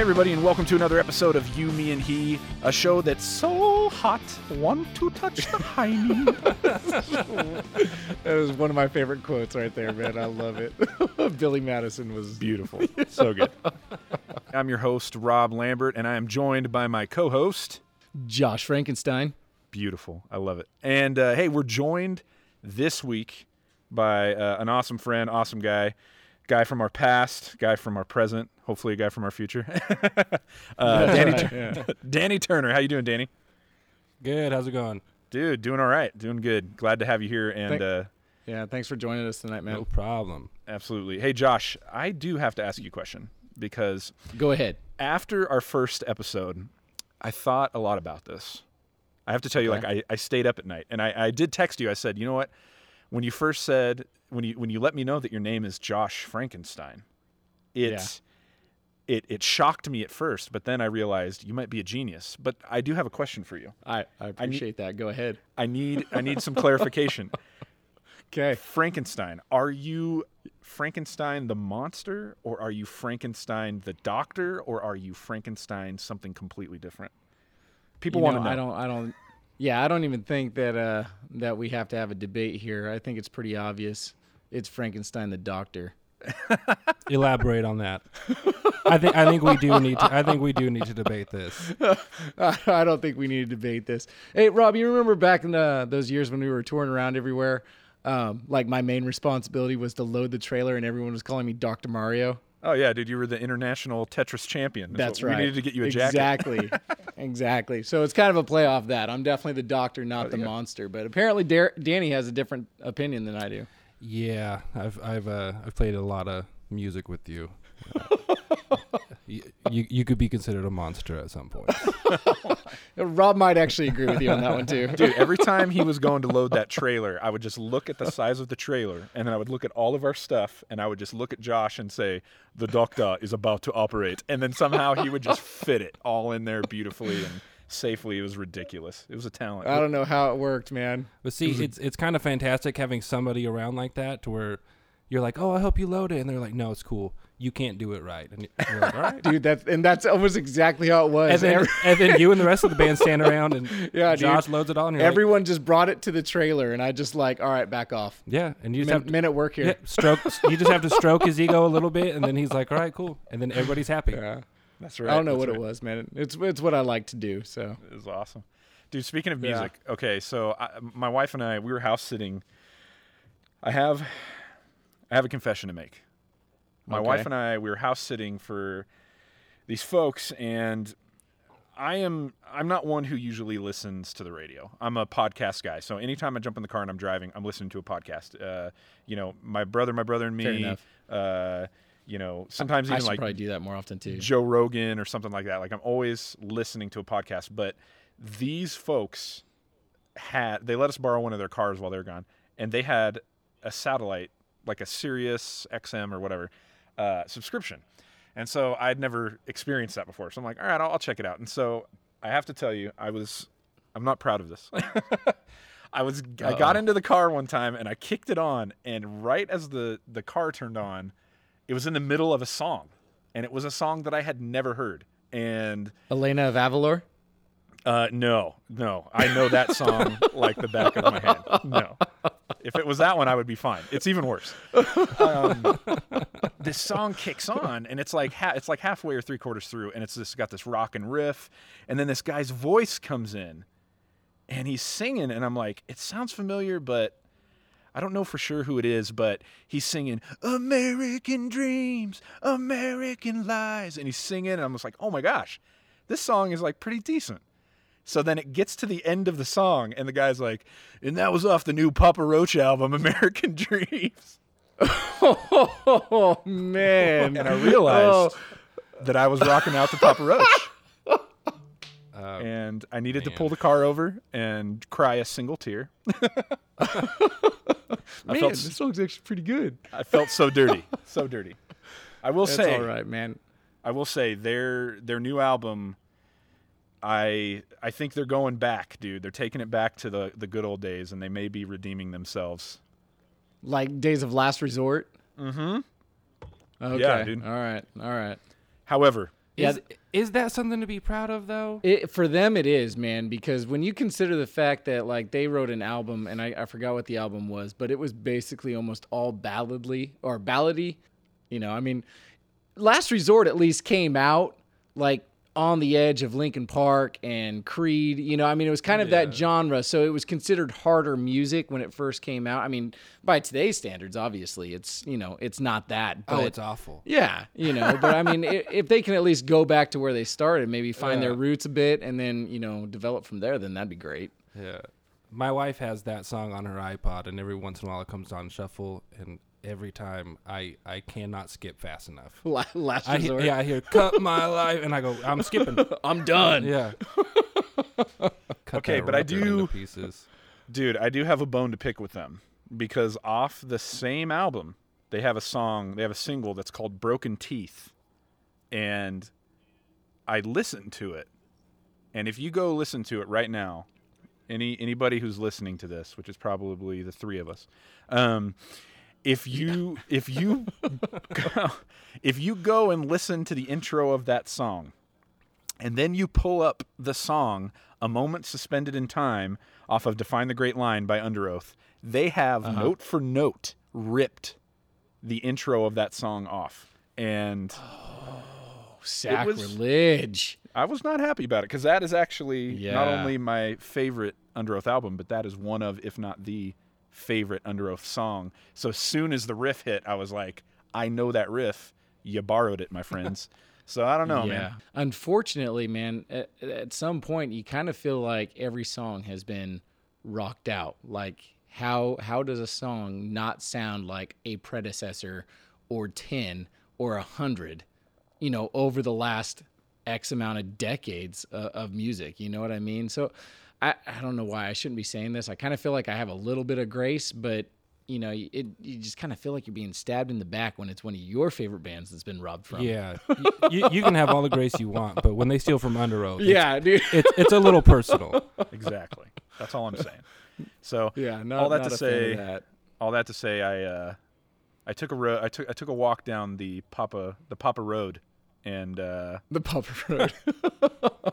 Hey, everybody, and welcome to another episode of You, Me, and He, a show that's so hot, want to touch the hiney. That was one of my favorite quotes right there, man. I love it. Billy Madison was Beautiful. So good. I'm your host, Rob Lambert, and I am joined by my co host. Josh Frankenstein. Beautiful. I love it. And uh, hey, we're joined this week by uh, an awesome friend, awesome guy, guy from our past, guy from our present, hopefully a guy from our future. uh, Danny, Right, Tur- yeah. Danny Turner. How you doing, Danny? Good. How's it going? Dude, doing all right. Doing good. Glad to have you here. And Thank- uh, Yeah, thanks for joining us tonight, man. No problem. absolutely. Hey, Josh, I do have to ask you a question because Go ahead. after our first episode, I thought a lot about this. I have to tell you, Okay. like, I, I stayed up at night and I, I did text you. I said, you know what? When you first said, when you when you let me know that your name is Josh Frankenstein, it it it shocked me at first, but then I realized you might be a genius. But I do have a question for you. I, I appreciate that. Go ahead. I need I need some clarification. Okay. Frankenstein, are you Frankenstein the monster, or are you Frankenstein the doctor, or are you Frankenstein something completely different? People You want know, to know. I don't. I don't. Yeah, I don't even think that uh, that we have to have a debate here. I think it's pretty obvious. It's Frankenstein the Doctor. Elaborate on that. I think I think we do need to I think we do need to debate this. I don't think we need to debate this. Hey, Rob, you remember back in the, those years when we were touring around everywhere? Um, like my main responsibility was to load the trailer, and everyone was calling me Doctor Mario. Oh yeah, dude, you were the international Tetris champion. That's what- right. We needed to get you a jacket. Exactly. exactly. So it's kind of a play off that. I'm definitely the doctor, not the yeah. monster. But apparently, Dar- Danny has a different opinion than I do. Yeah, I've I've uh, I've played a lot of music with you. you, you you could be considered a monster at some point. Rob might actually agree with you on that one too. Dude, every time he was going to load that trailer, I would just look at the size of the trailer, and then I would look at all of our stuff, and I would just look at Josh and say, "The doctor is about to operate," and then somehow he would just fit it all in there beautifully and safely. It was ridiculous. It was a talent. I don't know how it worked, man. But see, it's it's kind of fantastic having somebody around like that to where you're like, "Oh, I'll help you load it," and they're like, "No, it's cool. You can't do it right." And you're like, "All right." Dude, that's and that's almost exactly how it was. And then, and then you and the rest of the band stand around and Yeah, dude. Josh loads it all and you're like, everyone just brought it to the trailer, and I just like, all right, back off. yeah, and you just Min- have to, minute work here. Yeah, stroke. you just have to stroke his ego a little bit, and then he's like, "All right, cool," and then everybody's happy. Yeah. That's right. I don't know what right. it was, man. It's it's what I like to do. So It was awesome. Dude, speaking of Yeah. music, okay, so I, my wife and I, we were house sitting. I have, I have a confession to make. My Okay. wife and I, we were house sitting for these folks, and I am, I'm not one who usually listens to the radio. I'm a podcast guy, so anytime I jump in the car and I'm driving, I'm listening to a podcast. Uh, you know, my brother, my brother, and Fair me. You know, sometimes I even should like probably do that more often too. Joe Rogan or something like that. Like I'm always listening to a podcast, but these folks had they let us borrow one of their cars while they were gone, and they had a satellite, like a Sirius XM or whatever, uh, subscription. And so I'd never experienced that before. So I'm like, all right, I'll, I'll check it out. And so I have to tell you, I was, I'm not proud of this. I was, I got into the car one time and I kicked it on, and right as the the car turned on, it was in the middle of a song, and it was a song that I had never heard. And Elena of Avalor. uh, no, no, I know that song like the back of my hand. No, if it was that one, I would be fine. It's even worse. Um, this song kicks on, and it's like ha- it's like halfway or three quarters through, and it's just got this rockin' riff, and then this guy's voice comes in, and he's singing, and I'm like, it sounds familiar, but I don't know for sure who it is, but he's singing American Dreams, American Lies, and he's singing, and I'm just like, oh my gosh, this song is like pretty decent. So then it gets to the end of the song, and the guy's like, and that was off the new Papa Roach album, American Dreams. Oh man! And I realized oh. that I was rocking out to Papa Roach. Uh, And I needed to pull the car over and cry a single tear. I man, felt this song's actually pretty good. I felt so dirty, so dirty. I will That's say, all right, man. I will say their their new album. I I think they're going back, dude. They're taking it back to the the good old days, and they may be redeeming themselves. Like Days of Last Resort. Mm-hmm. Okay. Yeah, dude. All right. All right. However, Yeah. Is, is that something to be proud of though? It, for them, it is, man, because when you consider the fact that like they wrote an album, and I, I forgot what the album was, but it was basically almost all balladly or ballady. You know, I mean, Last Resort at least came out like on the edge of Linkin Park and Creed. You know, I mean, it was kind of that genre, so it was considered harder music when it first came out. I mean, by today's standards, obviously, it's you know, it's not that. Oh, but oh, it's awful. yeah, you know, but I mean, if, if they can at least go back to where they started, maybe find their roots a bit, and then you know develop from there, then that'd be great. Yeah. My wife has that song on her iPod, and every once in a while it comes on shuffle, and every time I I cannot skip fast enough. Last I resort. yeah, I hear "Cut My Life," and I go, "I'm skipping." I'm done. Yeah. Cut Okay, but I do- pieces. Dude, I do have a bone to pick with them because off the same album, they have a song, they have a single that's called Broken Teeth. And I listened to it. And if you go listen to it right now, any anybody who's listening to this, which is probably the three of us, um, if you if you go, if you go and listen to the intro of that song, and then you pull up the song "A Moment Suspended in Time" off of "Define the Great Line" by Underoath, they have uh-huh. note for note ripped the intro of that song off, and oh, Sacrilege. I was not happy about it because that is actually not only my favorite Underoath album, but that is one of, if not the favorite Underoath song. So as soon as the riff hit, I was like, I know that riff. You borrowed it, my friends. so I don't know, man. Unfortunately, man, at, at some point you kind of feel like every song has been rocked out. Like how how does a song not sound like a predecessor or 10 or a 100, you know, over the last X amount of decades uh, of music, you know what I mean? So I, I don't know why I shouldn't be saying this. I kind of feel like I have a little bit of grace, but you know, it, you just kind of feel like you're being stabbed in the back when it's one of your favorite bands that's been robbed from. Yeah, you, you can have all the grace you want, but when they steal from Underoath, it's- Yeah, dude. it's it's a little personal. Exactly. That's all I'm saying. So Yeah, not, all that not to a fan of say, that. all that to say, I uh, I took a ro- I took I took a walk down the Papa the Papa Road, and uh, the Papa Road.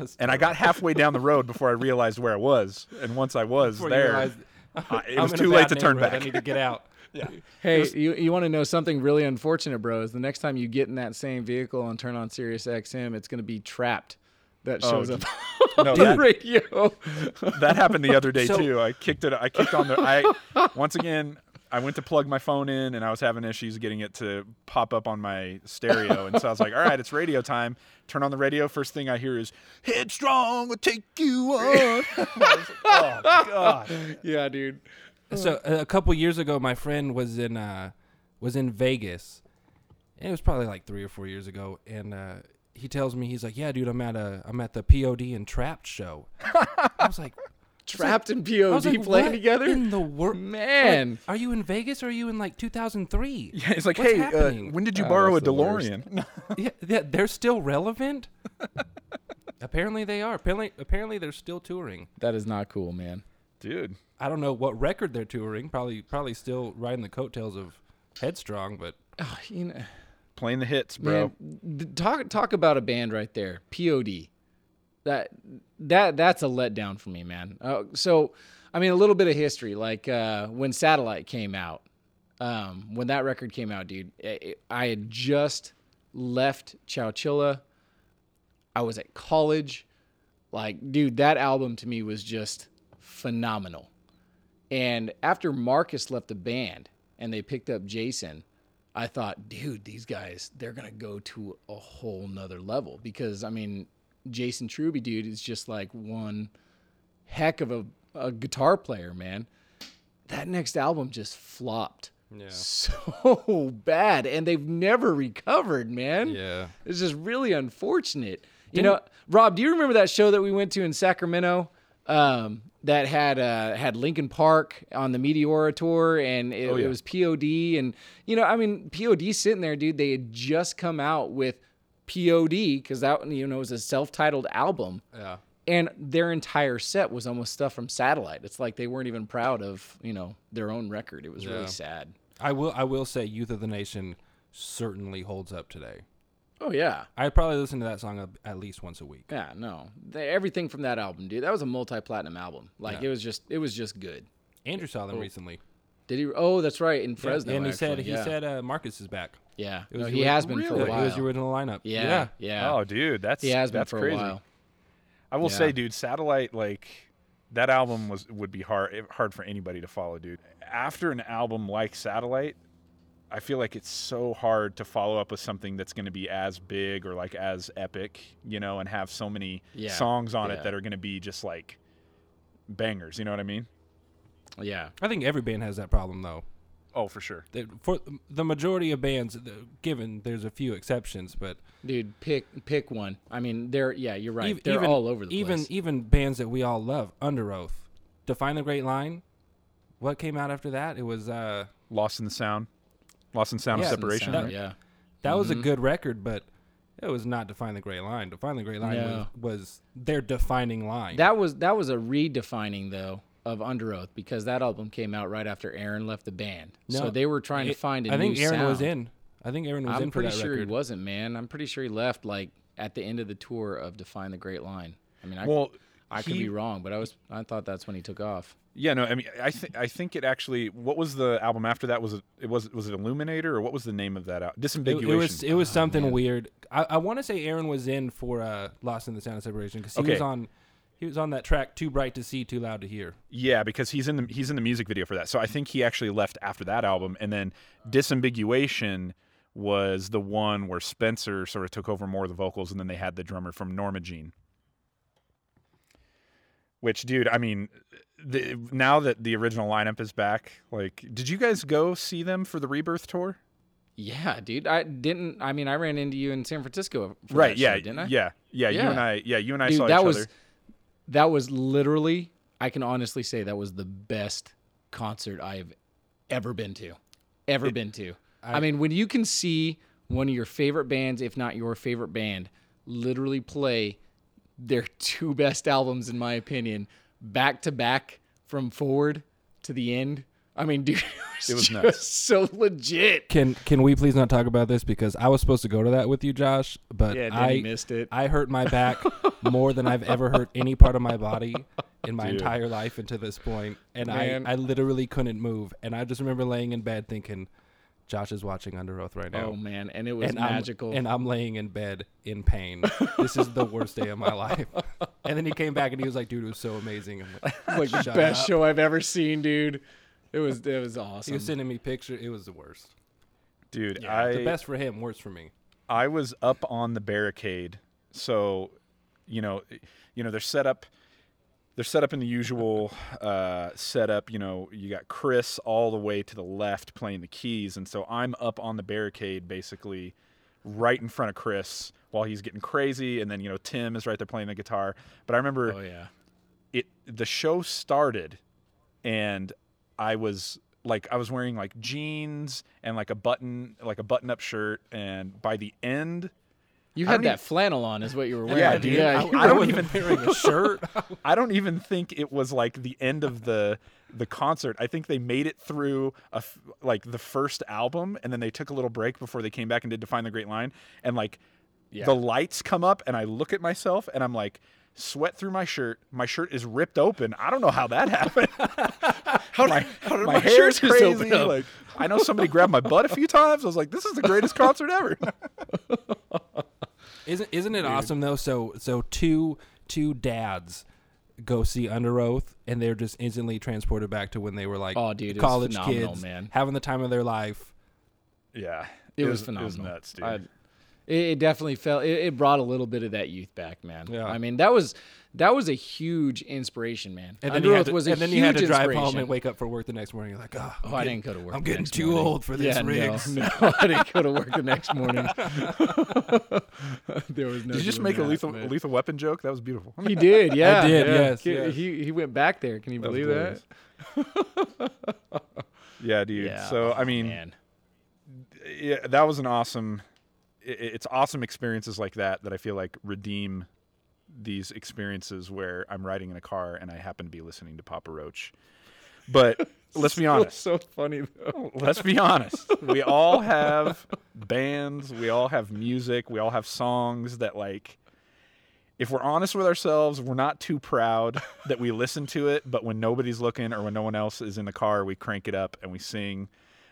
That's and I got halfway down the road before I realized where I was, and once I was before there, realize, uh, it was too late to turn back. I need to get out. hey, you, you want to know something really unfortunate, bro? Is the next time you get in that same vehicle and turn on Sirius XM, it's going to be Trapt that Oh, shows up no, the that- radio. that happened the other day So- too. I kicked it. I kicked on the. I once again. I went to plug my phone in, and I was having issues getting it to pop up on my stereo. And so I was like, "All right, it's radio time." Turn on the radio. First thing I hear is "Headstrong will take you on." Like, oh God! yeah, dude. So a couple years ago, my friend was in uh, was in Vegas. And it was probably like three or four years ago, and uh, he tells me he's like, "Yeah, dude, I'm at a I'm at the POD and Trapt show." I was like, Trapped in I was POD like, playing "What together? in the world, Man. Are you in Vegas? or Are you in like 2003? Yeah, it's like, What's "Hey, uh, when did you Oh, borrow a that's the worst. DeLorean?" yeah, yeah, they're still relevant. apparently they are. Apparently, apparently they're still touring. That is not cool, man. Dude, I don't know what record they're touring. Probably, probably still riding the coattails of Headstrong, but Oh, you know, playing the hits, bro. Man, th- talk talk about a band right there. POD. That that that's a letdown for me, man. Uh, so, I mean, a little bit of history. Like uh, when Satellite came out, um, when that record came out, dude, i I had just left Chowchilla. I was at college. Like, dude, that album to me was just phenomenal. And after Marcus left the band and they picked up Jason, I thought, dude, these guys, they're going to go to a whole nother level because, I mean, Jason Truby, dude, is just like one heck of a, a guitar player, man. That next album just flopped yeah, so bad and they've never recovered, man. yeah. It's just really unfortunate. You know, Rob, do you remember that show that we went to in Sacramento? Um, that had uh, had Linkin Park on the Meteora tour, and it, Oh, yeah. it was POD, and you know, I mean, POD sitting there, dude. They had just come out with POD because that you know was a self-titled album, Yeah. and their entire set was almost stuff from Satellite. It's like they weren't even proud of you know their own record. It was Yeah. really sad. I will. I will say, Youth of the Nation certainly holds up today. Oh yeah. I'd probably listen to that song at least once a week. Yeah, no. The, everything from that album, dude. That was a multi-platinum album. Like Yeah. it was just it was just good. Andrew saw them oh. recently. Did he Oh, that's right, in Yeah, Fresno. and he said actually, he yeah. said uh, Marcus is back. Yeah. It No, he the- has been for Really? a It while. was the original lineup. yeah, yeah. Oh, dude, that's he has been that's for crazy. a while. I will Yeah. say, dude, Satellite like that album was would be hard hard for anybody to follow, dude. After an album like Satellite, I feel like it's so hard to follow up with something that's going to be as big or like as epic, you know, and have so many Yeah. songs on Yeah. it that are going to be just like bangers. You know what I mean? Yeah. I think every band has that problem though. Oh, for sure. That- For the majority of bands, the- given there's a few exceptions, but Dude, pick pick one. I mean, they're yeah, you're right. ev- they're even all over the even place. even even bands that we all love, Underoath, Define the Great Line. What came out after that? It was uh Lost in the Sound. Lost in Sound Yeah. of Lost in the Separation. Sound, right? yeah. that was a Mhm. good record, but it was not Define the Great Line. Define the Great Line No. was, was their defining line. That was that was a redefining though of Underoath because that album came out right after Aaron left the band. so No, they were trying to find It- find a I think new Aaron was in. I think Aaron was in. I'm in for pretty that sure record. he wasn't, man. I'm pretty sure he left like at the end of the tour of Define the Great Line. I mean, I, Well, I could he- be wrong, but I was I thought that's when he took off. Yeah, no, I mean, I think I think it actually. What was the album after that? Was it, it was was it Illuminator or what was the name of that? Out It, Disambiguation. it was it was something Oh, man. weird. I, I want to say Aaron was in for uh, Lost in the Sound of Separation because he was on he was on that track Too Bright to See, Too Loud to Hear. yeah, because he's in the he's in the music video for that. So I think he actually left after that album, and then Disambiguation was the one where Spencer sort of took over more of the vocals, and then they had the drummer from Norma Jean. Which, dude, I mean, the, now that the original lineup is back, like, did you guys go see them for the Rebirth tour? Yeah, dude. I didn't. I mean, I ran into you in San Francisco. For right? that Yeah, show, didn't I? yeah, yeah. You and I, yeah, you and I Dude, saw that each was other. That was literally. I can honestly say that was the best concert I've ever been to, ever been to. I, mean, when you can see one of your favorite bands, if not your favorite band, literally play their two best albums, in my opinion, back to back from forward to the end. I mean, dude, it was, It was just nuts. so legit. Can can we please not talk about this because I was supposed to go to that with you, Josh, but Yeah, I missed it. I hurt my back more than I've ever hurt any part of my body in my Dude. entire life until this point, and I Man. I literally couldn't move, and I just remember laying in bed thinking, Josh is watching Underoath right now. Oh man, and it was and magical. I'm, and I'm laying in bed in pain. this is the worst day of my life. And then he came back and he was like, "Dude, it was so amazing." I'm like, It's like the Shut best up. show I've ever seen, dude. It was it was awesome. he awesome. was sending me pictures. It was the worst. Dude, Yeah, I the best for him, worst for me. I was up on the barricade, so you know, you know they're set up. They're set up in the usual uh, setup. You know, you got Chris all the way to the left playing the keys, and so I'm up on the barricade, basically, right in front of Chris while he's getting crazy, and then you know Tim is right there playing the guitar. But I remember oh yeah. it the show started and I was like I was wearing like jeans and like a button like a button up shirt and by the end You had that even- flannel on, is what you were wearing. Yeah, dude. Yeah, I, I don't even wearing a shirt. I don't even think it was like the end of the the concert. I think they made it through a like the first album and then they took a little break before they came back and did Define the Great Line and like Yeah. the lights come up and I look at myself and I'm like sweat through my shirt. My shirt is ripped open. I don't know how that happened. how my, did my my hair's shirt just open crazy. up? Like I know somebody grabbed my butt a few times. I was like, this is the greatest concert ever. Isn't isn't it awesome though? So so two two dads go see Underoath and they're just instantly transported back to when they were like Oh, dude, college phenomenal, kids man. having the time of their life. yeah, It, was, It phenomenal. was nuts, dude. I- it, it definitely felt. It, it brought a little bit of that youth back, man. Yeah. I mean, that was that was a huge inspiration, man. And then Under you had to, was a and then huge you had to drive home and wake up for work the next morning. You're like, oh, I'm Oh, I didn't go to work. I'm the getting next too morning. old for this, yeah, Riggs. No, no, I didn't go to work the next morning. there was no. Did you just doing make a that, lethal man. lethal weapon joke? That was beautiful. He did, yeah. I did, yeah. yes, He, yes. he he went back there. Can you That believe that? Yeah, dude. Yeah. So I Oh, mean, man. yeah, that was an awesome. I- i- It's awesome experiences like that that I feel like redeem these experiences where I'm riding in a car and I happen to be listening to Papa Roach. But let's be honest. so funny though. Oh, let's be honest. We all have bands, we all have music, we all have songs that like if we're honest with ourselves, we're not too proud that we listen to it, but when nobody's looking or when no one else is in the car, we crank it up and we sing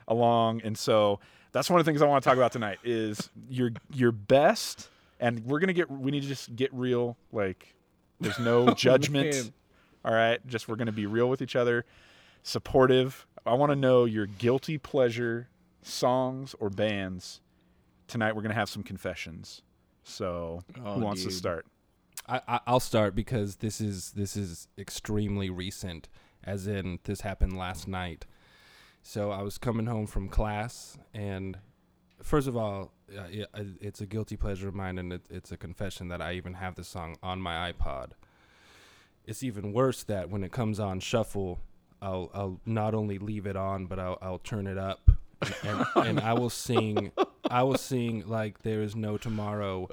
along. And so that's one of the things I want to talk about tonight is your your best and we're going to get we need to just get real like there's no oh, judgment. man. all right, just we're going to be real with each other, supportive. I want to know your guilty pleasure songs or bands. Tonight we're going to have some confessions. So, Oh, who wants to start? I, I I'll start because this is this is extremely recent, as in this happened last night. So I was coming home from class, and first of all, uh, it's a guilty pleasure of mine, and it, it's a confession that I even have the song on my iPod. It's even worse that when it comes on shuffle, I'll I'll not only leave it on, but I'll I'll turn it up, and, and I will sing. I will sing like there is no tomorrow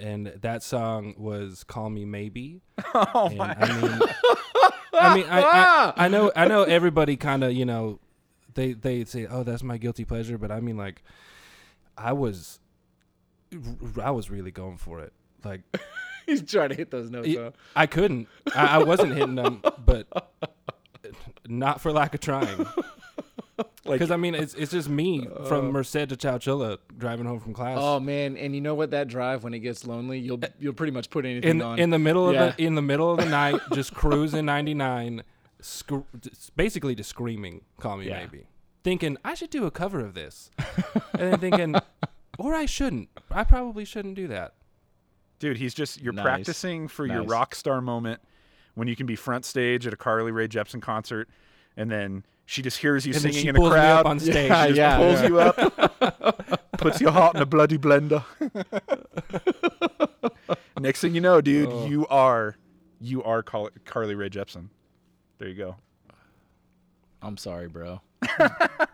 and that song was "Call Me Maybe." Oh and I mean, I mean, I, I, I know, I know, everybody kind of, you know, they they say, "Oh, that's my guilty pleasure," but I mean, like, I was, I was really going for it. Like, He's trying to hit those notes. huh? I couldn't, I, I wasn't hitting them, but not for lack of trying. Like- Because I mean, it's it's just me from uh, Merced to Chowchilla driving home from class. Oh man, and you know what? That drive when it gets lonely, you'll eh, you'll pretty much put anything in on. in the middle Yeah. of the in the middle of the night, just cruising 99, sc- basically just screaming, "Call me Yeah. maybe," thinking I should do a cover of this, and then thinking, or I shouldn't. I probably shouldn't do that. Dude, he's just you're Nice. practicing for your rock star moment when you can be front stage at a Carly Rae Jepsen concert and then she just hears you And then singing she in a pulls me crowd. up on stage. Yeah, She just yeah, pulls yeah. you up, puts your heart in a bloody blender. Next thing you know, dude, Oh. you are you are Car- Carly Rae Jepsen. There you go. I'm sorry, bro. that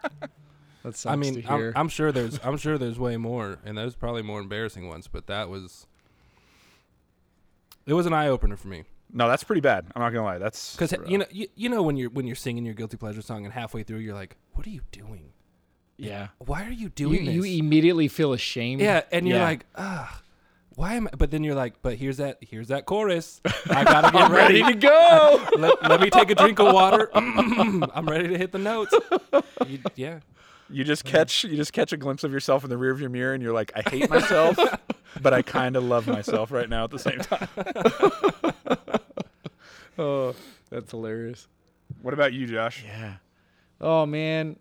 sucks I mean, to I'm. I'm sure there's I'm sure there's way more, and there's probably more embarrassing ones, but that was. It was an eye opener for me No, that's pretty bad. I'm not gonna lie. That's because you know you, you know when you're when you're singing your guilty pleasure song and halfway through you're like, what are you doing? yeah. Why are you You, doing this? you immediately feel ashamed. Yeah, and you're Yeah. like, ah, why am I? But then you're like, but here's that, here's that chorus. I gotta get ready. ready to go. let, let me take a drink of water. I'm ready to hit the notes. You- yeah, you just catch you just catch a glimpse of yourself in the rearview mirror and you're like, I hate myself, but I kind of love myself right now at the same time. oh, that's hilarious. What about you, Josh? Yeah. Oh man.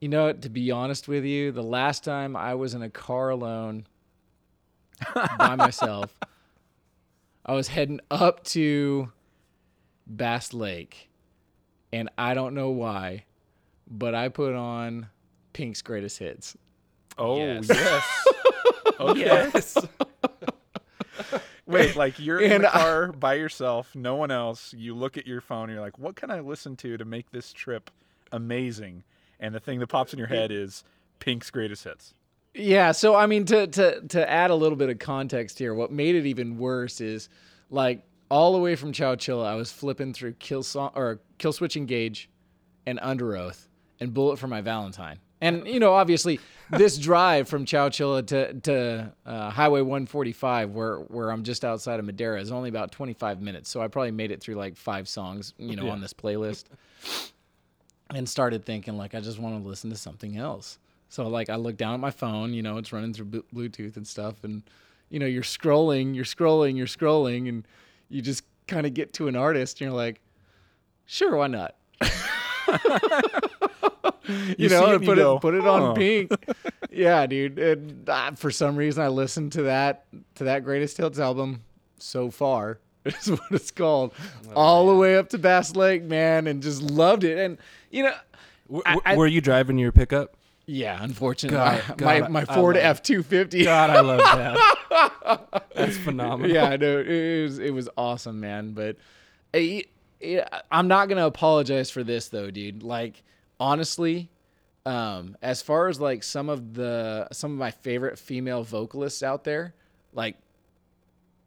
You know, to be honest with you, the last time I was in a car alone by myself, I was heading up to Bass Lake. And I don't know why, but I put on Pink's greatest hits. Oh Yes. yes. okay. yes. Wait, like you're in And the I- car by yourself, no one else. You look at your phone and you're like, what can I listen to to make this trip amazing? And the thing that pops in your head is Pink's greatest hits. Yeah, so I mean to to to add a little bit of context here, what made it even worse is like all the way from Chowchilla, I was flipping through Kill Song or Killswitch Engage and Underoath and Bullet for My Valentine. And you know, obviously, this drive from Chowchilla to to uh, Highway 145, where where I'm just outside of Madera, is only about 25 minutes. So I probably made it through like five songs, you know, on this playlist and started thinking like I just want to listen to something else. So like I look down at my phone, you know, it's running through Bluetooth and stuff, and you know you're scrolling, you're scrolling, you're scrolling, and you just kind of get to an artist, and you're like, sure, why not? you, You know, it you put go, it put it on Pink. yeah, dude. And uh, for some reason, I listened to that to that greatest hits album so far. Is what it's called, all the way up to Bass Lake, man, and just loved it. And you know, W- I- I- were you driving your pickup? yeah, unfortunately, God, my, God, my, my Ford F two fifty. God, I love that. That's phenomenal. Yeah, no, it was it was awesome, man. But eh, eh, I'm not gonna apologize for this though, dude. Like honestly, um, as far as like some of the some of my favorite female vocalists out there, like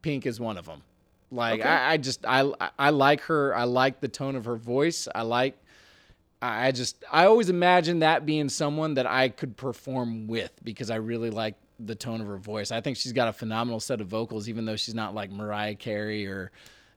Pink is one of them. Like Okay. I, I just I I like her. I like the tone of her voice. I like. I I just I always imagine that being someone that I could perform with because I really like the tone of her voice. I think she's got a phenomenal set of vocals, even though she's not like Mariah Carey or,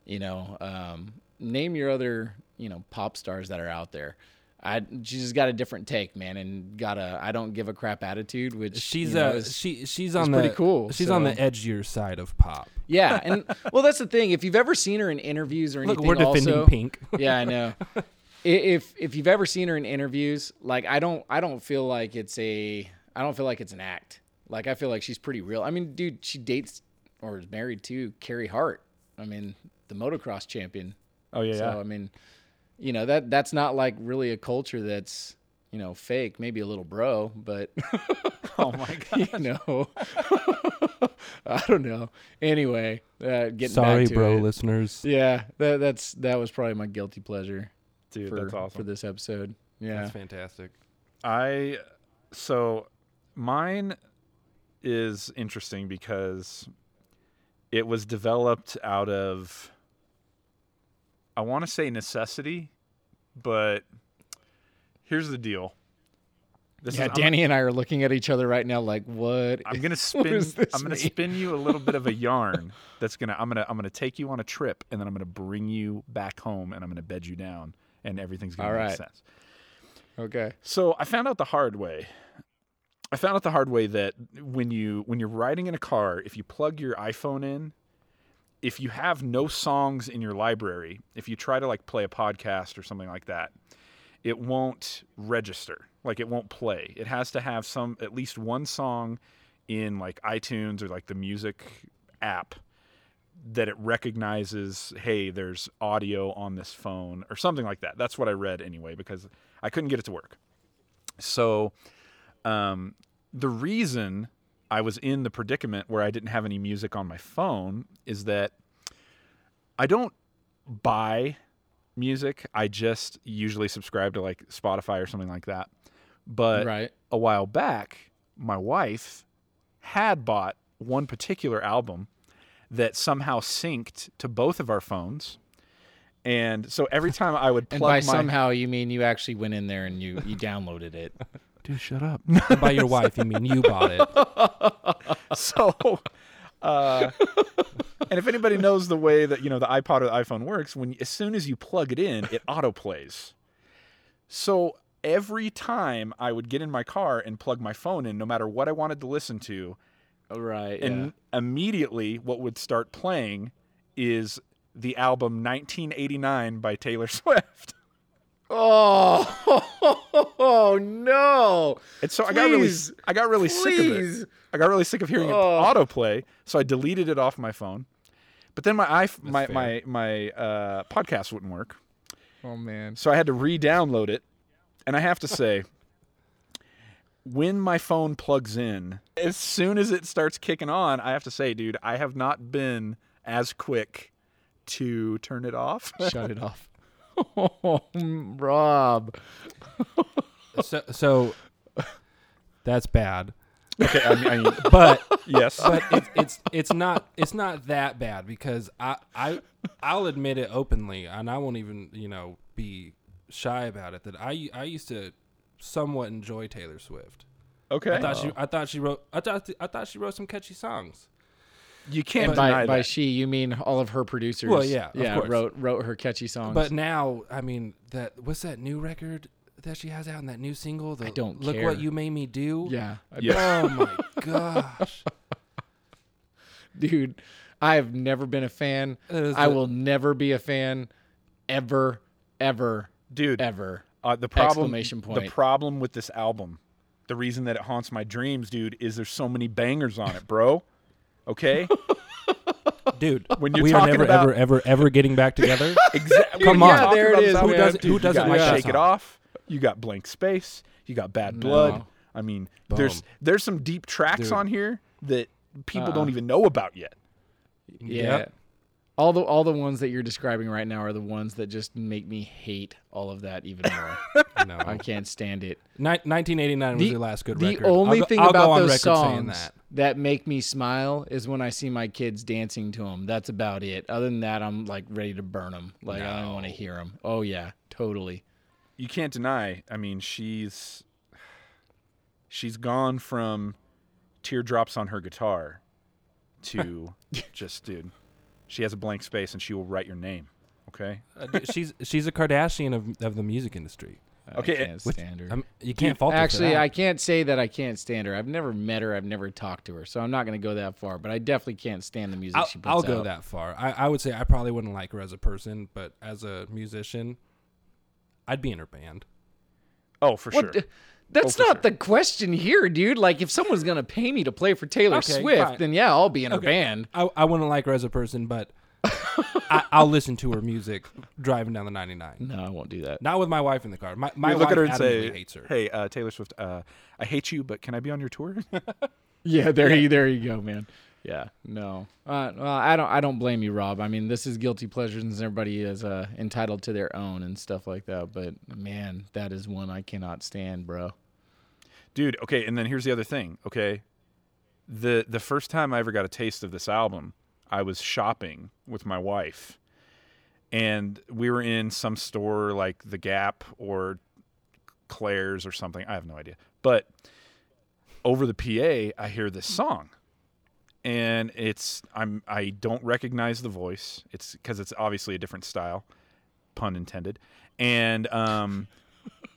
you know, um, name your other you know pop stars that are out there. I she's just got a different take, man, and got a I don't give a crap attitude, which She's you know, uh is- she she's on the pretty cool, She's on the edgier side of pop. Yeah, and well, that's the thing. If you've ever seen her in interviews or Look, anything, we're defending also, Pink. yeah, I know. If if you've ever seen her in interviews, like I don't I don't feel like it's a I don't feel like it's an act. Like I feel like she's pretty real. I mean, dude, she dates or is married to Carey Hart. I mean, the motocross champion. Oh yeah, So yeah. I mean, you know that that's not like really a culture that's you know fake. Maybe a little bro, but oh my god. you know, I don't know. Anyway, uh, getting Sorry, back to bro, it. listeners. Yeah, that that's that was probably my guilty pleasure Dude, for that's awesome. for this episode. Yeah, That's fantastic. I so mine is interesting because it was developed out of I want to say necessity, but here's the deal. This yeah. is, I'm- Danny and I are looking at each other right now, like, what? I'm gonna spin. I'm gonna mean? spin you a little bit of a yarn. That's gonna. I'm gonna. I'm gonna take you on a trip, and then I'm gonna bring you back home, and I'm gonna bed you down, and everything's gonna All make right. sense. okay. So I found out the hard way. I found out the hard way that when you when you're riding in a car, if you plug your iPhone in, if you have no songs in your library, if you try to like play a podcast or something like that, it won't register. Like it won't play. It has to have some at least one song in like iTunes or like the music app that it recognizes, hey, there's audio on this phone or something like that. That's what I read anyway because I couldn't get it to work. So, um, the reason I was in the predicament where I didn't have any music on my phone is that I don't buy music. I just usually subscribe to like Spotify or something like that. But right. a while back, my wife had bought one particular album that somehow synced to both of our phones. And so every time I would And plug by my somehow you mean you actually went in there and you you downloaded it. dude, shut up. And by your wife, you mean you bought it. so uh, and if anybody knows the way that you know the ipod or the iphone works when as soon as you plug it in it auto plays so every time i would get in my car and plug my phone in no matter what i wanted to listen to Right. and immediately what would start playing is the album 1989 by taylor swift Oh, oh no! and so i got really i got really sick of it Please. I got really sick of hearing it Oh. autoplay, so I deleted it off my phone. But then my iPh- my my my uh, podcast wouldn't work, Oh man. so I had to re-download it. And I have to say, when my phone plugs in, as soon as it starts kicking on, I have to say, dude, I have not been as quick to turn it off. Shut it off. Oh, Rob. So, so that's bad. okay, I mean, I mean But yes, but it's it's it's not it's not that bad because I I I'll admit it openly and I won't even you know be shy about it that I I used to somewhat enjoy Taylor Swift. okay. I thought she oh. I thought she wrote I thought I thought she wrote some catchy songs. You can't And deny by, by that. she, you mean all of her producers? Well, yeah, yeah, course. wrote wrote her catchy songs. But now I mean that what's that new record that she has out in that new single? The, I don't look care. what you made me do. yeah, Yeah. Oh my gosh. dude, I have never been a fan. I the- will never be a fan, ever, ever, dude. ever. Uh, the problem, Exclamation The problem with this album, the reason that it haunts my dreams, dude, is there's so many bangers on it, bro. Okay, Dude, When you're we are never about- ever ever ever getting back together. exactly. Come on. there it is, Who man. doesn't- who doesn't you like got Shake It? Off. You got Blank Space. You got Bad Blood. No. I mean, there's Boom. there's some deep tracks Dude. on here that people Uh-uh. don't even know about yet. Yeah. Yep. All the all the ones that you're describing right now are the ones that just make me hate all of that even more. No, I can't stand it. Ni- 1989 was your last good the record. The only I'll go, thing I'll about those songs that. that. make me smile is when I see my kids dancing to them. That's about it. Other than that, I'm like ready to burn them. Like I don't want to hear them. Oh yeah, totally. you can't deny. I mean, she's she's gone from teardrops on her guitar to just dude. She has a blank space and she will write your name. Okay. Uh, d- she's she's a Kardashian of of the music industry. Okay, I can't Which- stand her. Um, you can't fault her for Actually, that. I can't say that I can't stand her. I've never met her. I've never talked to her, so I'm not going to go that far. But I definitely can't stand the music I'll, she puts out. I'll go out. that far. I, I would say I probably wouldn't like her as a person, but as a musician, I'd be in her band. Oh, for What? sure. the- That's Oh, for not the question here, dude. Like, if someone's gonna pay me to play for Taylor Okay, Swift, fine. then yeah, I'll be in her band. I, I wouldn't like her as a person, but I, I'll listen to her music driving down the 99. No, I won't do that. Not with my wife in the car. My, my You look wife at her and say, hates her. "Hey, uh, Taylor Swift, uh, I hate you, but can I be on your tour?" Yeah, there you there you go, man. Yeah, no. Uh, well, I don't I don't blame you, Rob. I mean, this is guilty pleasures, and everybody is uh, entitled to their own and stuff like that. But man, that is one I cannot stand, bro. Dude, okay, and then here's the other thing, okay? The the first time I ever got a taste of this album, I was shopping with my wife. And we were in some store like The Gap or Claire's or something. I have no idea. But over the PA, I hear this song. And it's I'm I don't recognize the voice. It's cuz it's obviously a different style, pun intended. And um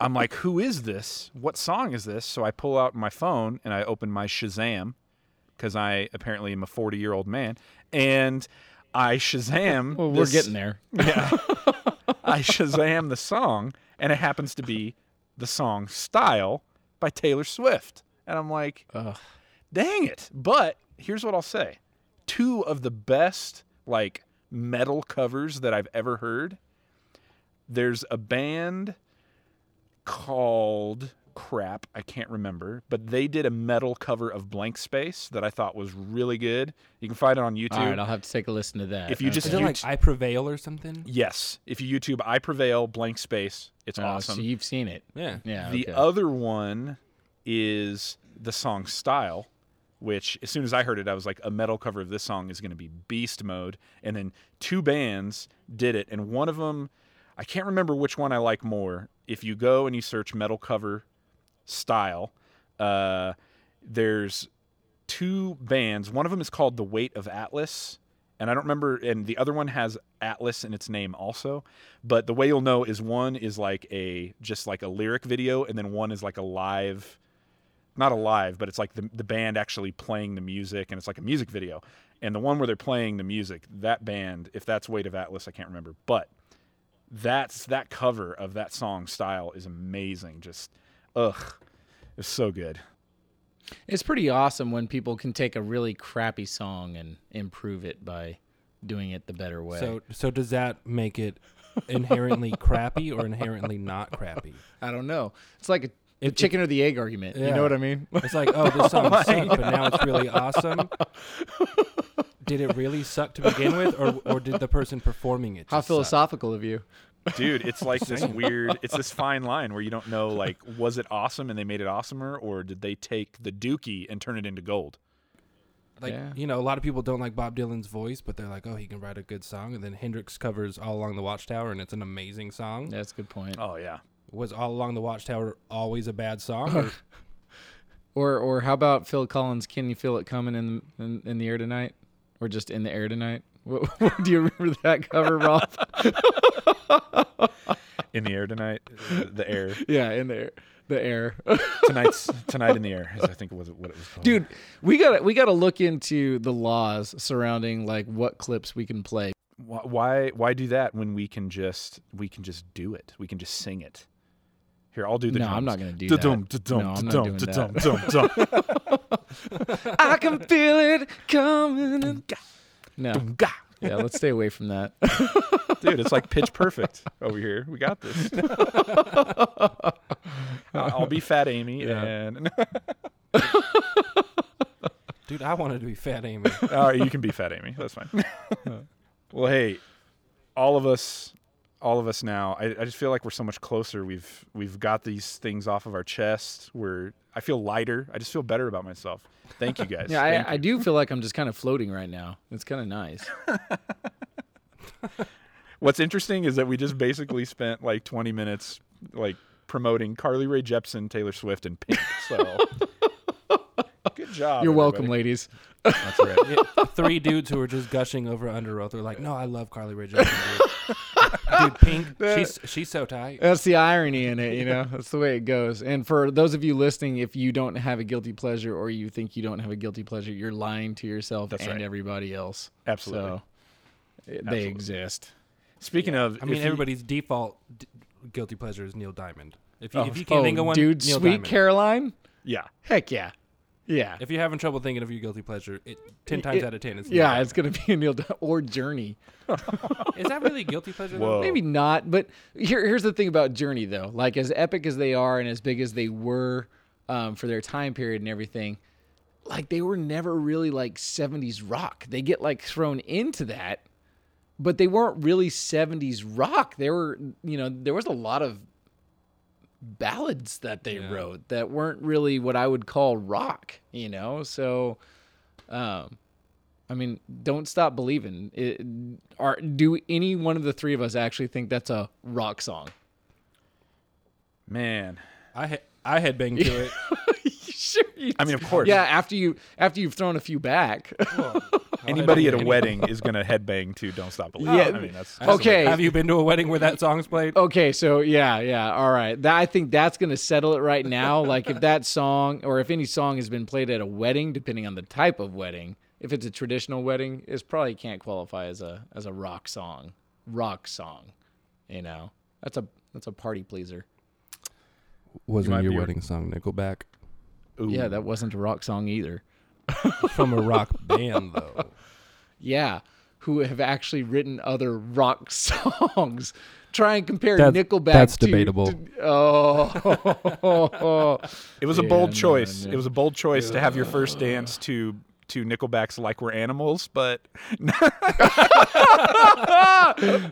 I'm like, who is this? What song is this? So I pull out my phone and I open my Shazam because I apparently am a 40 year old man. And I Shazam. Well, we're this- getting there. Yeah. I Shazam the song, and it happens to be the song Style by Taylor Swift. And I'm like, Ugh. dang it. But here's what I'll say two of the best, like, metal covers that I've ever heard. There's a band called crap i can't remember but they did a metal cover of blank space that i thought was really good you can find it on youtube All right, I'll have to take a listen to that. If you just Is it you like I Prevail or something? yes if you youtube i prevail blank space it's Oh, awesome So you've seen it. Yeah. Yeah. the okay. other one is the song Style, which as soon as I heard it, I was like, a metal cover of this song is going to be beast mode. And then two bands did it. And one of them, I can't remember which one I like more. If you go and you search metal cover Style, uh, there's two bands. One of them is called The Weight of Atlas. And I don't remember, and the other one has Atlas in its name also. But the way you'll know is one is like a just like a lyric video, and then one is like a live, not alive, but it's like the the band actually playing the music, and it's like a music video. And the one where they're playing the music, that band, if that's Weight of Atlas, I can't remember, but that's that cover of that song style is amazing. Just ugh, it's so good. It's pretty awesome when people can take a really crappy song and improve it by doing it the better way. So so does that make it inherently crappy or inherently not crappy? I don't know. It's like a the If- chicken or the egg argument. You know what I mean? It's like, oh, this song sucked, but now it's really awesome. Did it really suck to begin with, or or did the person performing it? How just suck? philosophical of you. dude it's like this weird it's this fine line where you don't know like was it awesome and they made it awesomer or did they take the dookie and turn it into gold Like Yeah. you know, a lot of people don't like Bob Dylan's voice, but they're like, oh, he can write a good song. And then Hendrix covers "All Along the Watchtower," and it's an amazing song. That's a good point. oh yeah Was "All Along the Watchtower" always a bad song? or- Or or how about Phil Collins? Can you feel it coming in in, in the air tonight, or just in the air tonight? What, do you remember that cover, Rob? in the air tonight the air yeah, in the air. The air. tonight's tonight in the air is i think was what it was called Dude, we got we got to look into the laws surrounding like what clips we can play. Why why do that when we can just we can just do it we can just sing it here i'll do the No, drums. I'm not gonna do Da-dum, that. da-dum, No, I'm not da-dum, doing da-dum, that. dum, dum. I can feel it coming. in- No, yeah, let's stay away from that. dude it's like pitch perfect over here we got this I'll I'll be fat amy Yeah. and Dude, I wanted to be Fat Amy. all right you can be fat amy that's fine Well, hey, all of us, all of us now. I, I just feel like we're so much closer. We've we've got these things off of our chest. We're I feel lighter. I just feel better about myself. Thank you guys. Yeah, I, I do feel like I'm just kind of floating right now. It's kind of nice. What's interesting is that we just basically spent like 20 minutes like promoting Carly Rae Jepsen, Taylor Swift, and Pink. So good job. You're welcome, ladies. That's right. Yeah, three dudes who were just gushing over Underoath. They're like, "No, I love Carly Rae Jepsen, dude. dude, Pink, she's she's so tight." That's the irony in it, you know. That's the way it goes. And for those of you listening, if you don't have a guilty pleasure or you think you don't have a guilty pleasure, you're lying to yourself That's and right. everybody else. Absolutely. So eh, they exist. Speaking of, I mean, if you- everybody's default d- guilty pleasure is Neil Diamond. If you Oh, if you can't oh, think of one, dude, Neil Sweet Diamond. Caroline. yeah, Heck yeah, yeah, If you're having trouble thinking of your guilty pleasure, it, ten times It- out of ten, it's Neil yeah. Diamond. It's gonna be a Neil Di- or Journey. Is that really guilty pleasure? Whoa. Though? Maybe not, but here, here's the thing about Journey though. Like as epic as they are and as big as they were um, for their time period and everything, like they were never really like 70s rock. They get like thrown into that, but they weren't really 70s rock. They were, you know, there was a lot of ballads that they Yeah. wrote that weren't really what I would call rock, you know? So um I mean, don't stop believing. It, are do any one of the three of us actually think that's a rock song? man. I ha- I headbang to it. sure. I mean, of course. yeah. After you after you've thrown a few back. Anybody at a wedding is gonna headbang to "Don't Stop Believing." Yeah. I mean, that's Okay. Have you been to a wedding where that song's played? okay, so yeah, yeah, all right. That I think that's gonna settle it right now. Like if that song or if any song has been played at a wedding, depending on the type of wedding, if it's a traditional wedding, it probably can't qualify as a as a rock song. Rock song, you know. That's a that's a party pleaser. Wasn't might your be- wedding song Nickelback? Ooh. Yeah, that wasn't a rock song either. From a rock band though. Yeah, who have actually written other rock songs. Try and compare That- Nickelback. that's to- debatable. to- oh, It was a bold no, choice. no. It was a bold choice to have your first dance to to Nickelback's "Like We're Animals," but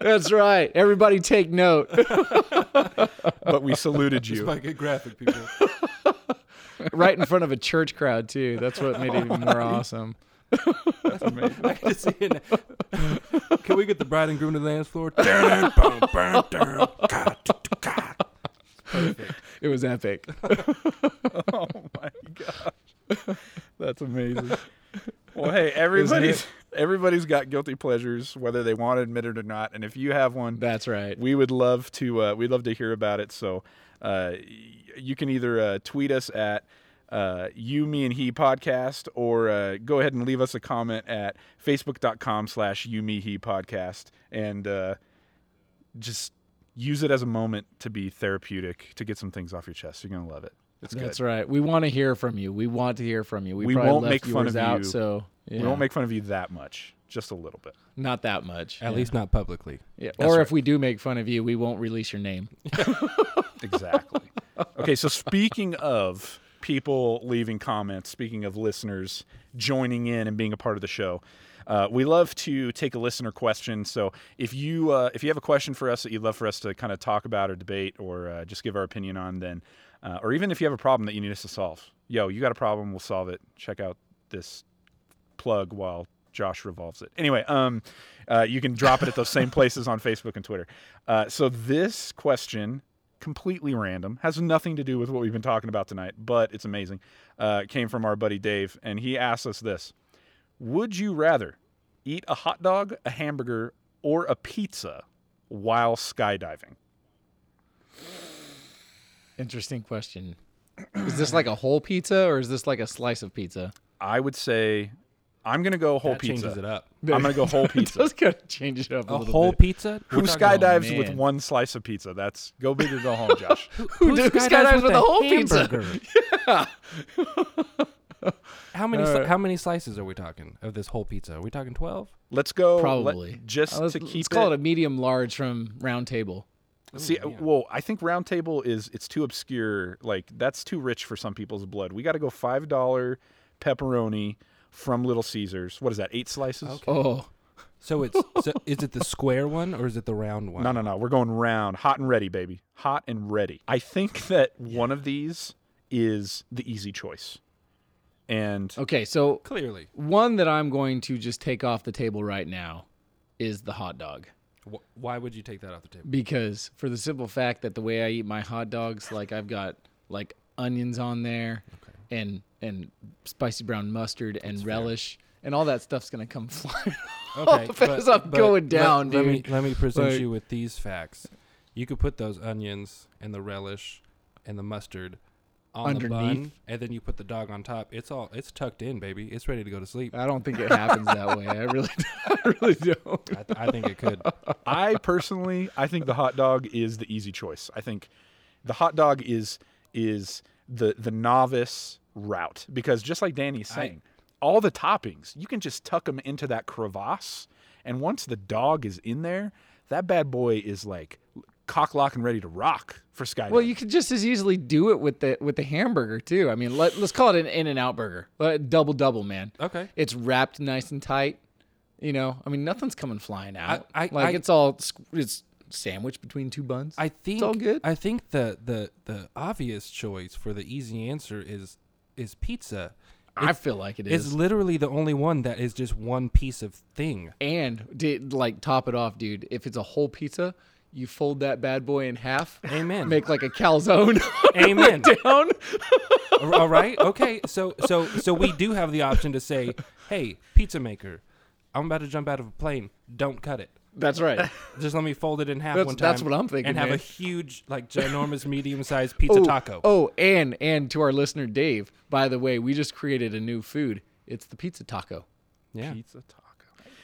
that's right. Everybody take note. but we saluted Just you. might get graphic, people. Right in front of a church crowd too. That's what made it even more awesome. That's amazing. I can see it. Can we get the bride and groom to the dance floor? It was epic. oh my gosh, that's amazing. Well, hey, everybody's everybody's got guilty pleasures, whether they want to admit it or not. And if you have one, That's right. we would love to uh, we'd love to hear about it. So uh, you can either uh, tweet us at uh, you, me, and he podcast, or uh, go ahead and leave us a comment at facebook.com slash you, me, he podcast, and uh, just use it as a moment to be therapeutic, to get some things off your chest. You're gonna love it. It's good. That's right. We want to hear from you. We want to hear from you. We, We won't make fun of out, you. so yeah, We won't make fun of you that much, just a little bit. not that much. At yeah. least not publicly. Yeah. That's Or right. if we do make fun of you, we won't release your name. Exactly. okay, so speaking of people leaving comments, speaking of listeners joining in and being a part of the show, uh, we love to take a listener question. So if you uh, if you have a question for us that you'd love for us to kind of talk about or debate or uh, just give our opinion on, then uh, or even if you have a problem that you need us to solve, yo, you got a problem, we'll solve it. Check out this plug while Josh revolves it. Anyway, um, uh, you can drop it at those same places on Facebook and Twitter. Uh, so this question, completely random, has nothing to do with what we've been talking about tonight, but it's amazing. Uh, came from our buddy Dave, and he asked us this: Would you rather eat a hot dog, a hamburger, or a pizza while skydiving? Interesting question. Is this like a whole pizza or is this like a slice of pizza? I would say I'm gonna go whole That pizza. changes it up. I'm gonna go whole It pizza. does kind of change it up a, A little whole bit. pizza? Who We're skydives with one slice of pizza? That's go big or go home, Josh. Who Who skydives skydives with a whole pizza? hamburger? How many Uh, how many slices are we talking of this whole pizza? Are we talking twelve? Let's go. let- Probably. just Uh, let's, to keep let's call it. it a medium large from Round Table. See, uh, well, I think Round Table is it's too obscure. Like that's too rich for some people's blood. We got to go five dollar pepperoni from Little Caesars. What is that? Eight slices. Okay. Oh, So it's so is it the square one or is it the round one? No, no, no. We're going round, hot and ready, baby. Hot and ready. I think that one of these is the easy choice. And Okay, so Clearly. one that I'm going to just take off the table right now is the hot dog. Wh- why would you take that off the table? because for the simple fact that the way I eat my hot dogs, like I've got like onions on there, and and spicy brown mustard and relish, and all that stuff's gonna come flying. Okay, off as I'm going let- down, let, me let me present Like- you with these facts. You could put those onions and the relish and the mustard on the bun, Underneath? and then you put the dog on top. It's all it's tucked in, baby. It's ready to go to sleep. I don't think it happens that way. I really, I really don't. I, I think it could. I personally, I think the hot dog is the easy choice. I think the hot dog is is the the novice route because just like Danny's saying, all the toppings you can just tuck them into that crevasse, and once the dog is in there, that bad boy is like cock lock and ready to rock for skydiving. Well, you could just as easily do it with the with the hamburger too. I mean, let, let's call it an In and Out burger, uh, double double, man. Okay. It's wrapped nice and tight. You know, I mean, nothing's coming flying out. I- like I- it's all it's sandwiched between two buns. I think all good. I think the the the obvious choice for the easy answer is is pizza. I feel like it It's literally the only one that is just one piece of thing. and did like top it off, dude. If it's a whole pizza, you fold that bad boy in half. Amen. Make like a calzone. Amen. down. All right. Okay. So so so we do have the option to say, "Hey, pizza maker, I'm about to jump out of a plane. Don't cut it. That's right. Just let me fold it in half That's- one time. that's what I'm thinking, And have a man. huge, like, ginormous, medium-sized pizza oh, taco. Oh, and and to our listener Dave, by the way, we just created a new food. It's the pizza taco. yeah. pizza taco.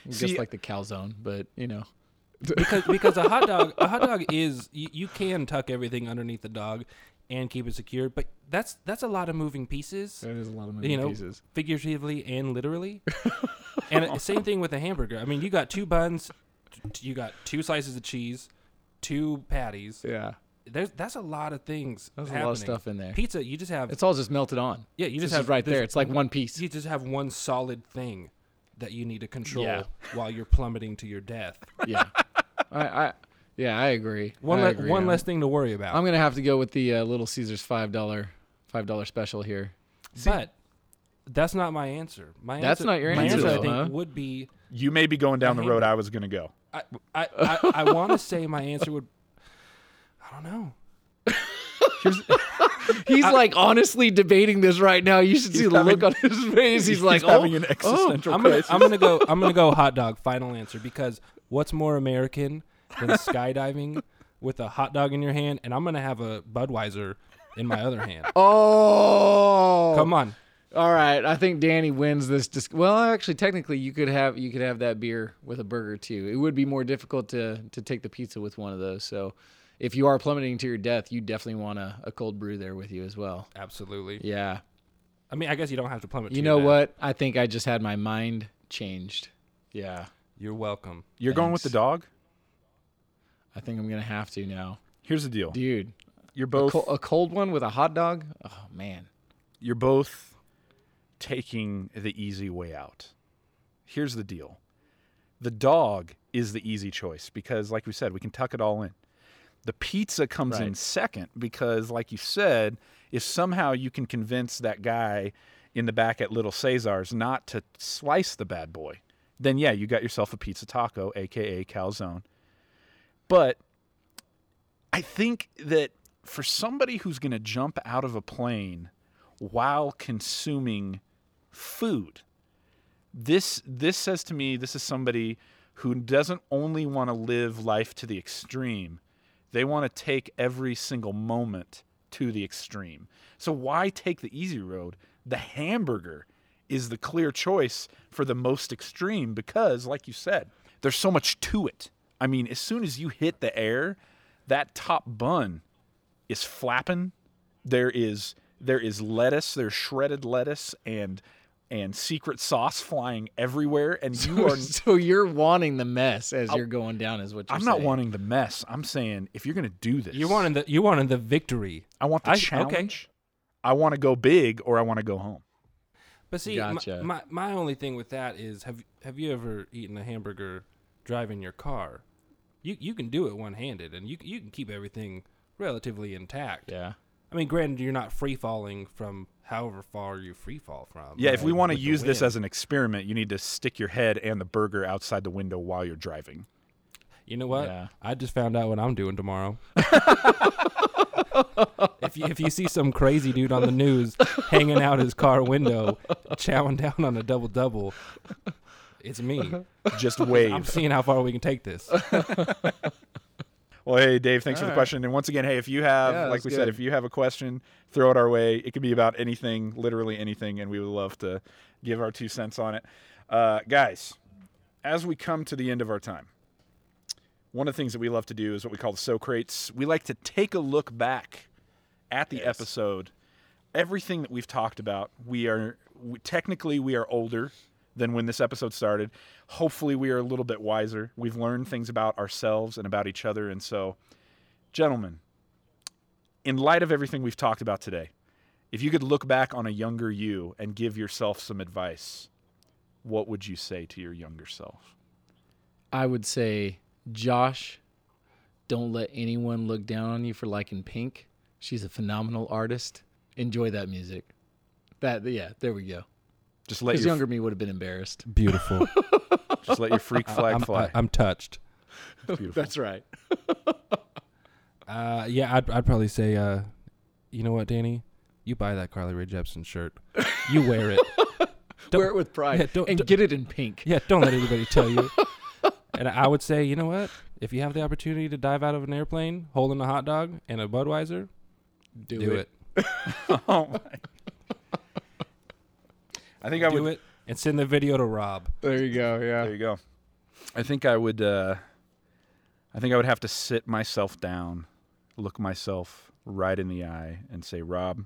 Just like the calzone, but you know. because because a hot dog a hot dog is you, you can tuck everything underneath the dog and keep it secure, but that's that's a lot of moving pieces. That is a lot of you know, pieces. figuratively and literally. and uh, same thing with a hamburger. I mean, you got two buns, t- you got two slices of cheese, two patties. Yeah. There's that's a lot of things. There's a lot of stuff in there. Pizza, you just have It's all just melted on. yeah, you just is have right this- there. It's like one piece. You just have one solid thing that you need to control Yeah. while you're plummeting to your death. yeah. I, I yeah, I agree. One I le- agree. one I'm- less thing to worry about. I'm gonna have to go with the uh, Little Caesars five dollar five dollar special here. but that's not my answer. My That's answer, not your my answer, answer. I think huh? would be You may be going down the road I was going to go. I I, I, I want to say my answer would I don't know. He's like honestly debating this right now. You should see the having- look on his face. He's, like, having oh, an oh, existential I'm gonna crisis. I'm gonna go I'm gonna go hot dog final answer because what's more American than skydiving with a hot dog in your hand and I'm gonna have a Budweiser in my other hand. oh, Come on. All right, I think Danny wins this. Dis- well, actually, technically, you could have you could have that beer with a burger too. It would be more difficult to to take the pizza with one of those. So, if you are plummeting to your death, you definitely want a, a cold brew there with you as well. Absolutely. Yeah. I mean I guess you don't have to plummet to You your know death. what? I think I just had my mind changed. Yeah. You're welcome. You're going with the dog? I think I'm gonna have to now, Here's the deal. dude. You're A, both a cold one with a hot dog. Oh man. you're both taking the easy way out. Here's the deal. The dog is the easy choice because like we said, we can tuck it all in. The pizza comes in second because like you said, if somehow you can convince that guy in the back at Little Caesars not to slice the bad boy, then yeah, you got yourself a pizza taco, aka calzone. But I think that for somebody who's going to jump out of a plane while consuming food, this this says to me this is somebody who doesn't only want to live life to the extreme. They want to take every single moment to the extreme. So why take the easy road? The hamburger is the clear choice for the most extreme because like you said, there's so much to it. I mean, as soon as you hit the air, that top bun is flapping. There is there is lettuce, there's shredded lettuce and and secret sauce flying everywhere, and you are. so you're wanting the mess as you're going down, is what you're I'm not wanting the mess. I'm saying if you're gonna do this, You're wanting the you wanting the victory. I want the I- okay. challenge. I want to go big or I want to go home. But see, m- Gotcha. my, my only thing with that is have have you ever eaten a hamburger driving your car? You you can do it one handed, and you you can keep everything relatively intact. Yeah. I mean, granted, you're not free falling from however far you free fall from. Yeah, if we want to use this as an experiment, you need to stick your head and the burger outside the window while you're driving. You know what? Yeah. I just found out what I'm doing tomorrow. if you if you see some crazy dude on the news hanging out his car window, chowing down on a double double, it's me. Just wave. I'm seeing how far we can take this. Well, hey, Dave, thanks for the All right. question. And once again, hey, if you have, Yeah, like we said, if you have a question, throw it our way. It could be about anything, literally anything, and we would love to give our two cents on it. Uh, guys, as we come to the end of our time, one of the things that we love to do is what we call the Socrates. We like to take a look back at the Yes. episode. Everything that we've talked about, we are we, technically we are older than when this episode started. Hopefully, we are a little bit wiser. We've learned things about ourselves and about each other, and so, gentlemen, in light of everything we've talked about today, if you could look back on a younger you and give yourself some advice, what would you say to your younger self? I would say, Josh, don't let anyone look down on you for liking Pink. She's a phenomenal artist. Enjoy that music. That yeah, there we go. Just let Because your younger me would have been embarrassed. Beautiful. just let your freak flag I'm, fly. I, am touched. Beautiful. That's right. Uh, yeah, I'd, I'd probably say, uh, you know what, Danny? You buy that Carly Rae Jepsen shirt. You wear it. Don't- Wear it with pride yeah, don't- and don't- get it in pink. Yeah, don't let anybody tell you. And I would say, you know what? If you have the opportunity to dive out of an airplane holding a hot dog and a Budweiser, Do, do, it. it. oh my. I think I would Do would. it and send the video to Rob. There you go. Yeah. There you go. I think I would. Uh, I think I would have to sit myself down, look myself right in the eye, and say, "Rob,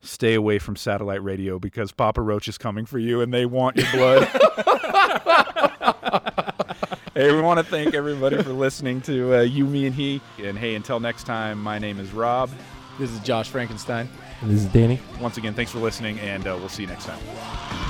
stay away from satellite radio because Papa Roach is coming for you, and they want your blood." hey, we want to thank everybody for listening to uh, you, me, and he. And hey, until next time, my name is Rob. This is Josh Frankenstein. This is Danny. Once again, thanks for listening, and uh, we'll see you next time.